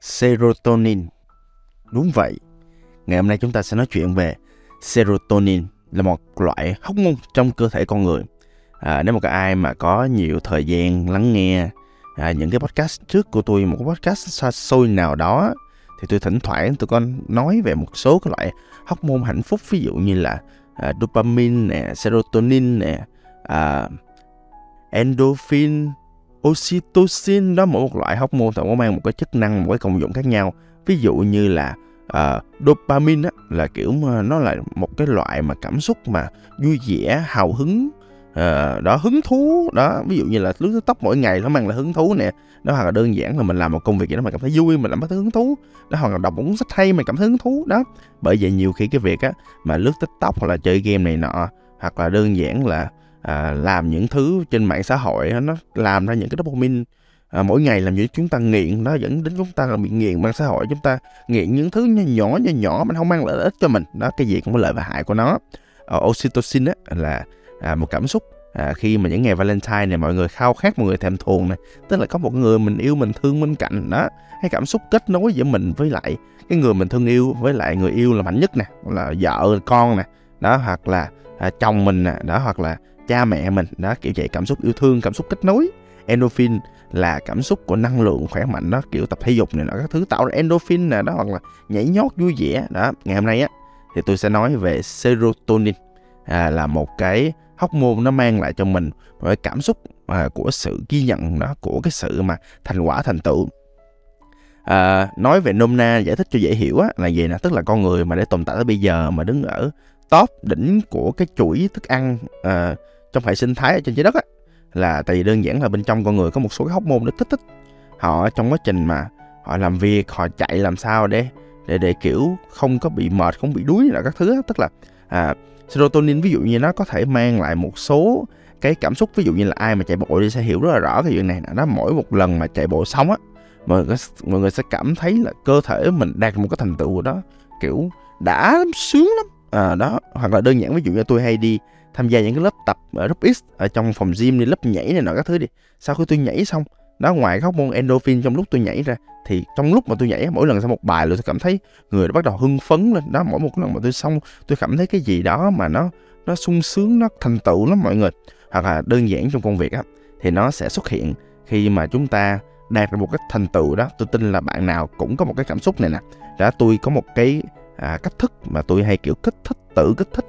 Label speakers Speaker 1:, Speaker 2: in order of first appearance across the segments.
Speaker 1: serotonin. Đúng vậy, ngày hôm nay chúng ta sẽ nói chuyện về serotonin là một loại hormone trong cơ thể con người. À, nếu mà có ai mà có nhiều thời gian lắng nghe à, những cái podcast trước của tôi, một cái podcast xa xôi nào đó, thì tôi thỉnh thoảng tôi có nói về một số cái loại hormone hạnh phúc, ví dụ như là à, dopamine nè, serotonin nè, à, endorphin, oxytocin đó mỗi một loại hormone thì nó mang một cái chức năng một cái công dụng khác nhau. Ví dụ như là uh, dopamine á, là kiểu mà nó là một cái loại mà cảm xúc mà vui vẻ hào hứng uh, đó hứng thú đó. Ví dụ như là lướt tóc mỗi ngày nó mang là hứng thú nè. Đó hoặc là đơn giản là mình làm một công việc gì đó mà cảm thấy vui mình cảm thấy hứng thú. Đó hoặc là đọc một cuốn sách hay mình cảm thấy hứng thú đó. Bởi vậy nhiều khi cái việc á mà lướt tiktok hoặc là chơi game này nọ hoặc là đơn giản là à, làm những thứ trên mạng xã hội nó làm ra những cái dopamine à, mỗi ngày làm như chúng ta nghiện nó dẫn đến chúng ta là bị nghiện mạng xã hội chúng ta nghiện những thứ nhỏ nhỏ nhỏ nhỏ mà không mang lợi ích cho mình. Đó cái gì cũng có lợi và hại của nó. À, oxytocin á, là à, một cảm xúc. À, khi mà những ngày Valentine này mọi người khao khát mọi người thèm thuồng này tức là có một người mình yêu mình thương bên cạnh đó cái cảm xúc kết nối giữa mình với lại cái người mình thương yêu với lại người yêu là mạnh nhất nè là vợ con nè đó hoặc là à, chồng mình nè đó hoặc là cha mẹ mình. Đó kiểu vậy cảm xúc yêu thương cảm xúc kết nối. Endorphin là cảm xúc của năng lượng khỏe mạnh đó kiểu tập thể dục này nó các thứ tạo ra endorphin nè đó hoặc là nhảy nhót vui vẻ. Đó ngày hôm nay á thì tôi sẽ nói về serotonin à, là một cái hormone nó mang lại cho mình một cái cảm xúc à, của sự ghi nhận đó của cái sự mà thành quả thành tựu. À, nói về nôm na giải thích cho dễ hiểu á là gì nè? Tức là con người mà để tồn tại tới bây giờ mà đứng ở top đỉnh của cái chuỗi thức ăn à, trong hệ sinh thái ở trên trái đất á là tại vì đơn giản là bên trong con người có một số cái hóc môn nó kích thích. Họ trong quá trình mà họ làm việc họ chạy làm sao để để để kiểu không có bị mệt không bị đuối là các thứ đó. tức là à, serotonin ví dụ như nó có thể mang lại một số cái cảm xúc ví dụ như là ai mà chạy bộ đi sẽ hiểu rất là rõ cái chuyện này nó mỗi một lần mà chạy bộ xong á mọi người, mọi người sẽ cảm thấy là cơ thể mình đạt một cái thành tựu đó. Kiểu đã lắm, sướng lắm à, đó hoặc là đơn giản ví dụ như tôi hay đi tham gia những cái lớp tập ờ, ở group X ở trong phòng gym đi lớp nhảy này nọ các thứ đi. Sau khi tôi nhảy xong đó ngoài các môn endorphin trong lúc tôi nhảy ra thì trong lúc mà tôi nhảy mỗi lần sau một bài rồi tôi cảm thấy người đã bắt đầu hưng phấn lên. Đó mỗi một lần mà tôi xong tôi cảm thấy cái gì đó mà nó nó sung sướng nó thành tựu lắm mọi người. Hoặc là đơn giản trong công việc á thì nó sẽ xuất hiện khi mà chúng ta đạt được một cái thành tựu đó. Tôi tin là bạn nào cũng có một cái cảm xúc này nè. Đã tôi có một cái à, cách thức mà tôi hay kiểu kích thích tự kích thích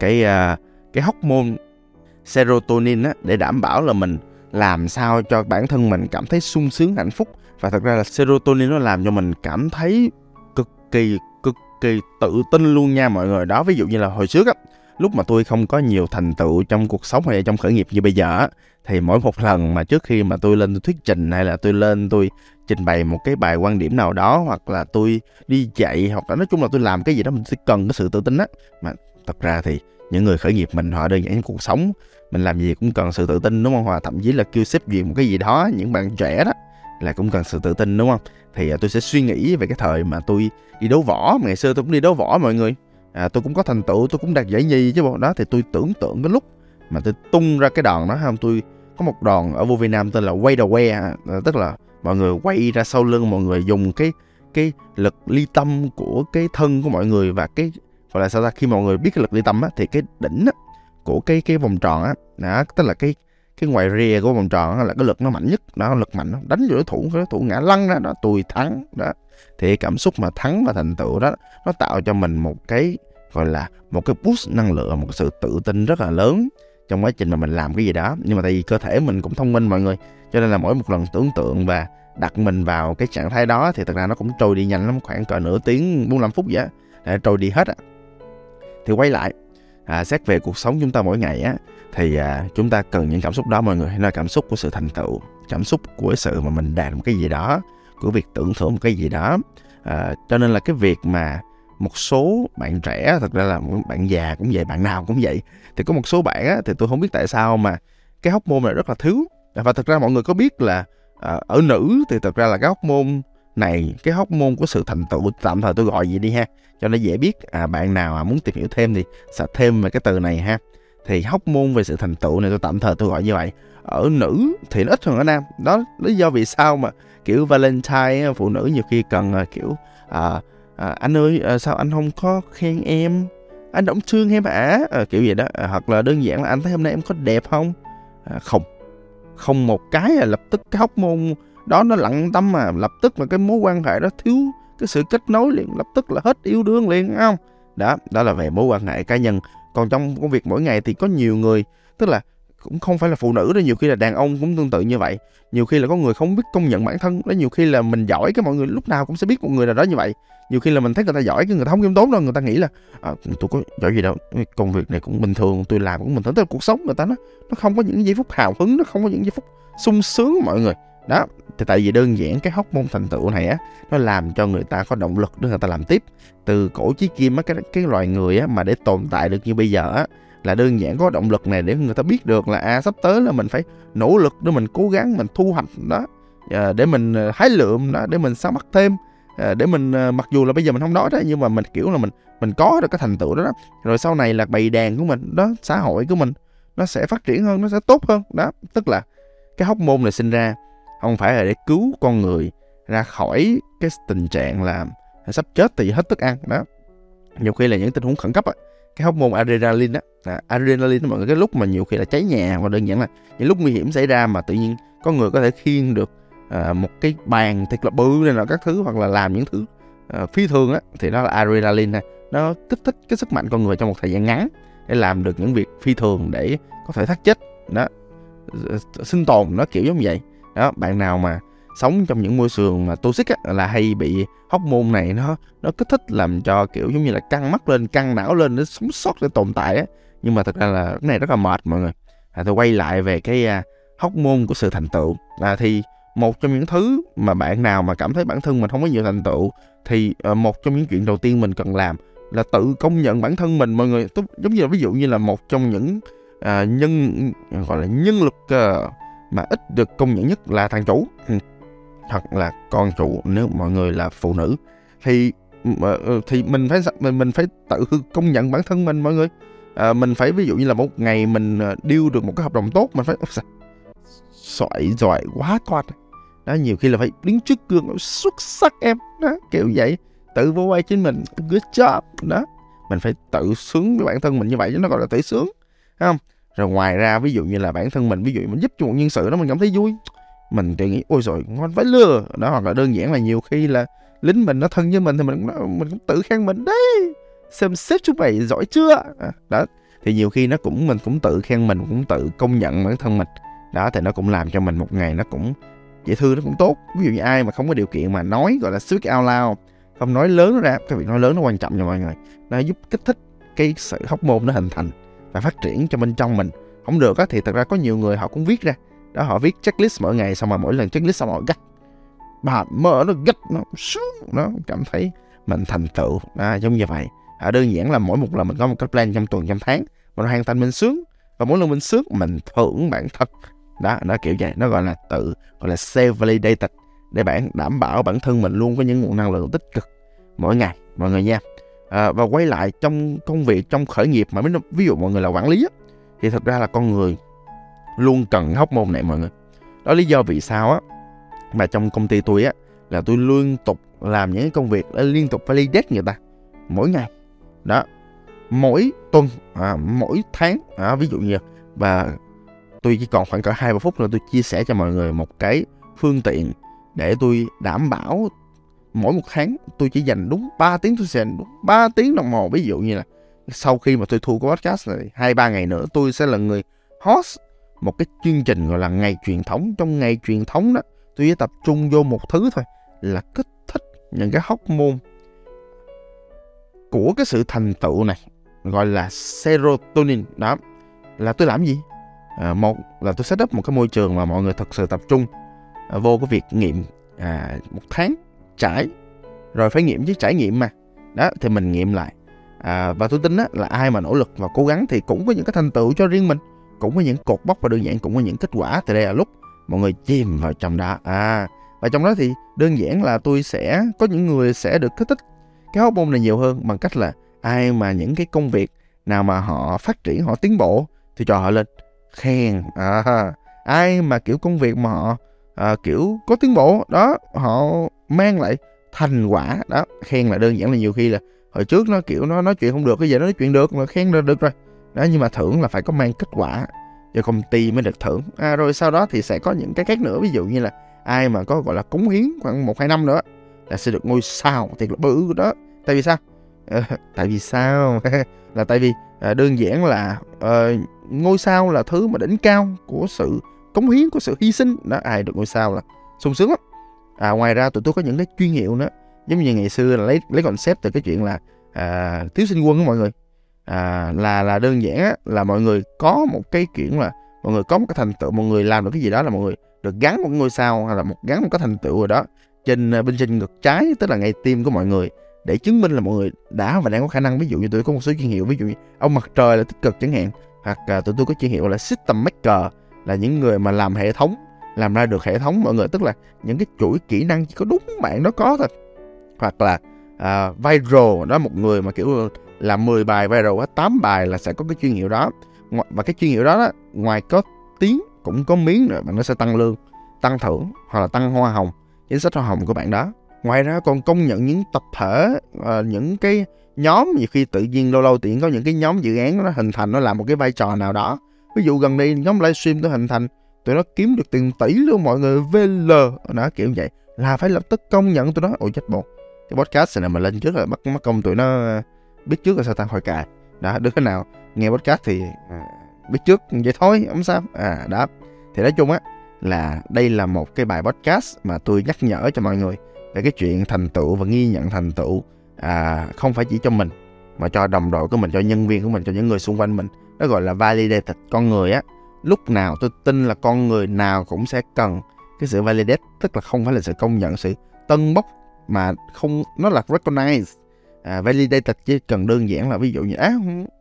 Speaker 1: cái à, cái hormone serotonin á để đảm bảo là mình làm sao cho bản thân mình cảm thấy sung sướng hạnh phúc. Và thật ra là serotonin nó làm cho mình cảm thấy cực kỳ cực kỳ tự tin luôn nha mọi người. Đó ví dụ như là hồi trước á lúc mà tôi không có nhiều thành tựu trong cuộc sống hay trong khởi nghiệp như bây giờ thì mỗi một lần mà trước khi mà tôi lên tôi thuyết trình hay là tôi lên tôi trình bày một cái bài quan điểm nào đó hoặc là tôi đi dạy hoặc là nói chung là tôi làm cái gì đó mình sẽ cần cái sự tự tin á, mà thật ra thì những người khởi nghiệp mình họ đơn giản trong cuộc sống, mình làm gì cũng cần sự tự tin, đúng không? Hoặc thậm chí là kêu xếp duyệt một cái gì đó, những bạn trẻ đó là cũng cần sự tự tin, đúng không? Thì à, tôi sẽ suy nghĩ về cái thời mà tôi đi đấu võ, ngày xưa tôi cũng đi đấu võ mọi người à, tôi cũng có thành tựu tôi cũng đạt giải nhì chứ bộ. Đó thì tôi tưởng tượng cái lúc mà tôi tung ra cái đòn đó không tôi có một đòn ở vô Việt Nam tên là quay đầu que tức là mọi người quay ra sau lưng mọi người dùng cái cái lực ly tâm của cái thân của mọi người và cái gọi là sao ta khi mọi người biết cái lực ly tâm á thì cái đỉnh á, của cái cái vòng tròn á đó, tức là cái cái ngoài rìa của vòng tròn là cái lực nó mạnh nhất, đó, lực mạnh đó. đánh vô đối thủ, cái đối thủ ngã lăn ra đó tôi thắng, đó. Thì cảm xúc mà thắng và thành tựu đó, nó tạo cho mình một cái, gọi là, một cái boost năng lượng, một sự tự tin rất là lớn trong quá trình mà mình làm cái gì đó. Nhưng mà tại vì cơ thể mình cũng thông minh, mọi người. Cho nên là mỗi một lần tưởng tượng và đặt mình vào cái trạng thái đó thì thật ra nó cũng trôi đi nhanh lắm, khoảng cỡ nửa tiếng 45 phút vậy để trôi đi hết á. Thì quay lại à, xét về cuộc sống chúng ta mỗi ngày á thì à, chúng ta cần những cảm xúc đó mọi người là cảm xúc của sự thành tựu cảm xúc của sự mà mình đạt một cái gì đó của việc tưởng thưởng một cái gì đó. À, cho nên là cái việc mà một số bạn trẻ thật ra là bạn già cũng vậy bạn nào cũng vậy thì có một số bạn á thì tôi không biết tại sao mà cái hóc môn này rất là thiếu. À, và thật ra mọi người có biết là à, ở nữ thì thật ra là cái hóc môn này cái hóc môn của sự thành tựu tạm thời tôi gọi gì đi ha cho nó dễ biết. À, bạn nào muốn tìm hiểu thêm thì search thêm về cái từ này ha. Thì hóc môn về sự thành tựu này tôi tạm thời tôi gọi như vậy. Ở nữ thì nó ít hơn ở nam. Đó lý do vì sao mà kiểu valentine phụ nữ nhiều khi cần à, kiểu à, à, anh ơi à, sao anh không có khen em? Anh động thương em hả? À, kiểu vậy đó. À, hoặc là đơn giản là anh thấy hôm nay em có đẹp không? À, không. Không một cái là lập tức cái hóc môn đó nó lặng tâm mà lập tức là cái mối quan hệ đó thiếu cái sự kết nối liền lập tức là hết yêu đương liền không? Đó đó là về mối quan hệ cá nhân. Còn trong công việc mỗi ngày thì có nhiều người tức là cũng không phải là phụ nữ đó nhiều khi là đàn ông cũng tương tự như vậy. Nhiều khi là có người không biết công nhận bản thân đó nhiều khi là mình giỏi cái mọi người lúc nào cũng sẽ biết một người nào đó như vậy. Nhiều khi là mình thấy người ta giỏi cái người ta không khiêm tốn đâu người ta nghĩ là à, tôi có giỏi gì đâu công việc này cũng bình thường tôi làm cũng bình thường. Tức là cuộc sống người ta nó nó không có những giây phút hào hứng nó không có những giây phút sung sướng mọi người đó thì tại vì đơn giản cái hóc môn thành tựu này á nó làm cho người ta có động lực để người ta làm tiếp. Từ cổ chí kim á cái cái loài người á mà để tồn tại được như bây giờ á là đơn giản có động lực này để người ta biết được là à sắp tới là mình phải nỗ lực để mình cố gắng mình thu hoạch đó. Ờ, để mình ờ, hái lượm đó để mình sáng mắt thêm. Ờ, để mình mặc dù là bây giờ mình không nói đó nhưng mà mình kiểu là mình mình có được cái thành tựu đó, đó. Rồi sau này là bầy đàn của mình đó xã hội của mình nó sẽ phát triển hơn nó sẽ tốt hơn đó. Tức là cái hóc môn này sinh ra không phải là để cứu con người ra khỏi cái tình trạng là sắp chết thì hết thức ăn đó. Nhiều khi là những tình huống khẩn cấp á cái hóc môn adrenaline á adrenaline mọi người cái lúc mà nhiều khi là cháy nhà và đơn giản là những lúc nguy hiểm xảy ra mà tự nhiên có người có thể khiêng được à, một cái bàn thiệt là bự này là các thứ hoặc là làm những thứ à, phi thường á thì đó là adrenaline này nó kích thích cái sức mạnh con người trong một thời gian ngắn để làm được những việc phi thường để có thể thoát chết đó. Sinh tồn nó kiểu giống vậy đó bạn nào mà sống trong những môi trường mà toxic á, là hay bị hóc môn này nó nó kích thích làm cho kiểu giống như là căng mắt lên căng não lên để sống sót để tồn tại á. Nhưng mà thật ra là cái này rất là mệt mọi người. À, tôi quay lại về cái à, hóc môn của sự thành tựu. Là thì một trong những thứ mà bạn nào mà cảm thấy bản thân mình không có nhiều thành tựu thì uh, một trong những chuyện đầu tiên mình cần làm là tự công nhận bản thân mình mọi người. Tôi, giống như là ví dụ như là một trong những uh, nhân gọi là nhân lực uh, mà ít được công nhận nhất là thằng chủ. Ừ. hoặc là con chủ nếu mọi người là phụ nữ thì ờ, thì mình phải mình mình phải tự công nhận bản thân mình mọi người. À, mình phải ví dụ như là một ngày mình điêu được một cái hợp đồng tốt mình phải giỏi giỏi quá con đó nhiều khi là phải đứng trước gương xuất sắc em. Đó kiểu vậy tự vô vai chính mình. Good job. Đó mình phải tự sướng với bản thân mình như vậy chứ nó gọi là tự sướng không rồi ngoài ra ví dụ như là bản thân mình ví dụ mình giúp cho một nhân sự đó mình cảm thấy vui. Mình tự nghĩ ôi rồi ngon phải lừa. Đó hoặc là đơn giản là nhiều khi là lính mình nó thân với mình thì mình mình cũng tự khen mình đấy xem xếp chúng mày giỏi chưa? À, đó. Thì nhiều khi nó cũng mình cũng tự khen mình cũng tự công nhận bản thân mình. Đó thì nó cũng làm cho mình một ngày nó cũng dễ thương nó cũng tốt. Ví dụ như ai mà không có điều kiện mà nói gọi là speak out loud không nói lớn ra cái việc nói lớn nó quan trọng cho mọi người. Nó giúp kích thích cái sự hóc môn nó hình thành và phát triển cho bên trong mình. Không được á thì thật ra có nhiều người họ cũng viết ra. Đó họ viết checklist mỗi ngày xong mà mỗi lần checklist xong họ gắt. Bà mơ nó gắt nó xuống nó cảm thấy mình thành tựu. À, giống như vậy. À, đơn giản là mỗi một lần mình có một cái plan trong tuần trong tháng mình hoàn thành mình sướng. Và mỗi lần mình sướng mình thưởng bản thân. Đó nó kiểu vậy. Nó gọi là tự gọi là self validated để bạn đảm bảo bản thân mình luôn có những nguồn năng lượng tích cực mỗi ngày mọi người nha à, và quay lại trong công việc trong khởi nghiệp mà ví dụ mọi người là quản lý á, thì thật ra là con người luôn cần hóc môn này mọi người. Đó lý do vì sao á mà trong công ty tôi á là tôi liên tục làm những công việc ờ, liên tục validate người ta mỗi ngày. Đó mỗi tuần à, mỗi tháng à, ví dụ như và tôi chỉ còn khoảng cỡ hai ba phút nữa tôi chia sẻ cho mọi người một cái phương tiện để tôi đảm bảo mỗi một tháng tôi chỉ dành đúng 3 tiếng tôi sẽ dành đúng 3 tiếng đồng hồ. Ví dụ như là sau khi mà tôi thu cái podcast này hai ba ngày nữa tôi sẽ là người host một cái chương trình gọi là ngày truyền thống. Trong ngày truyền thống đó tôi chỉ tập trung vô một thứ thôi là kích thích những cái hóc môn của cái sự thành tựu này gọi là serotonin. Đó là tôi làm gì? À, một là tôi set up một cái môi trường mà mọi người thật sự tập trung à, vô cái việc nghiệm à, một tháng trải. Rồi phải nghiệm chứ trải nghiệm mà. Đó thì mình nghiệm lại. À, và tôi tin á, là ai mà nỗ lực và cố gắng thì cũng có những cái thành tựu cho riêng mình cũng có những cột mốc và đơn giản cũng có những kết quả thì đây là lúc mọi người chìm vào trong đó. À và trong đó thì đơn giản là tôi sẽ có những người sẽ được kích thích cái hormone này nhiều hơn bằng cách là ai mà những cái công việc nào mà họ phát triển họ tiến bộ thì cho họ lên. Khen. À, ai mà kiểu công việc mà họ à, kiểu có tiến bộ đó họ mang lại thành quả. Đó khen là đơn giản là nhiều khi là hồi trước nó kiểu nó nói chuyện không được cái giờ nó nói chuyện được mà khen là được rồi. Đó nhưng mà thưởng là phải có mang kết quả cho công ty mới được thưởng. À, rồi sau đó thì sẽ có những cái khác nữa ví dụ như là ai mà có gọi là cống hiến khoảng một hai năm nữa là sẽ được ngôi sao thiệt là bự đó. Tại vì sao? À, tại vì sao? Là tại vì à, đơn giản là à, ngôi sao là thứ mà đỉnh cao của sự cống hiến của sự hy sinh. Đó ai được ngôi sao là sung sướng lắm à, ngoài ra tụi tôi có những cái chuyên hiệu nữa. Giống như ngày xưa là lấy lấy concept từ cái chuyện là à, thiếu sinh quân của mọi người. À, là là đơn giản á, là mọi người có một cái chuyện là mọi người có một cái thành tựu mọi người làm được cái gì đó là mọi người được gắn một ngôi sao hay là một gắn một cái thành tựu rồi đó trên à, bên trên ngực trái tức là ngay tim của mọi người để chứng minh là mọi người đã và đang có khả năng. Ví dụ như tôi có một số chuyên hiệu ví dụ như ông mặt trời là tích cực chẳng hạn hoặc à, tụi tôi có chuyên hiệu là system maker là những người mà làm hệ thống làm ra được hệ thống mọi người tức là những cái chuỗi kỹ năng chỉ có đúng bạn đó có thôi. Hoặc là uh, viral đó một người mà kiểu làm 10 bài viral á 8 bài là sẽ có cái chuyên hiệu đó. Và cái chuyên hiệu đó, đó ngoài có tiếng cũng có miếng rồi bạn nó sẽ tăng lương tăng thưởng hoặc là tăng hoa hồng chính sách hoa hồng của bạn đó. Ngoài ra còn công nhận những tập thể uh, những cái nhóm nhiều khi tự nhiên lâu lâu tiện có những cái nhóm dự án nó hình thành nó làm một cái vai trò nào đó. Ví dụ gần đây nhóm livestream nó hình thành tụi nó kiếm được tiền tỷ luôn mọi người VL. Nó kiểu vậy. Là phải lập tức công nhận tụi nó. Ôi chết bột cái podcast này mà lên trước là bắt mất công tụi nó ờ, biết trước là sao ta? Hồi cài đó đứa nào nghe podcast thì ờ, biết trước vậy thôi không sao. À đó thì nói chung á là đây là một cái bài podcast mà tôi nhắc nhở cho mọi người về cái chuyện thành tựu và ghi nhận thành tựu à, không phải chỉ cho mình mà cho đồng đội của mình cho nhân viên của mình cho những người xung quanh mình. Nó gọi là validated. Con người á lúc nào tôi tin là con người nào cũng sẽ cần cái sự validate tức là không phải là sự công nhận sự tân bốc mà không nó là recognize à, validated chỉ cần đơn giản là ví dụ như á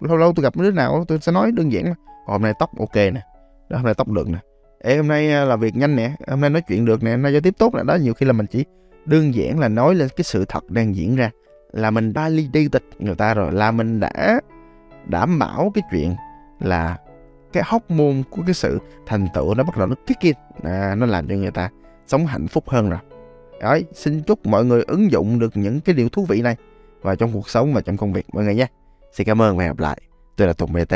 Speaker 1: lâu lâu tôi gặp đứa nào tôi sẽ nói đơn giản là hôm nay tóc ok nè đó hôm nay tóc được nè Ê, hôm nay à, là việc nhanh nè hôm nay nói chuyện được nè hôm nay giao tiếp tốt nè. Đó nhiều khi là mình chỉ đơn giản là nói lên cái sự thật đang diễn ra là mình validated người ta rồi là mình đã đảm bảo cái chuyện là cái hóc môn của cái sự thành tựu nó bắt đầu nó kick in à, nó làm cho người ta sống hạnh phúc hơn rồi Đấy, xin chúc mọi người ứng dụng được những cái điều thú vị này vào trong cuộc sống và trong công việc mọi người nhé. Xin cảm ơn và hẹn gặp lại. Tôi là Tùng BT.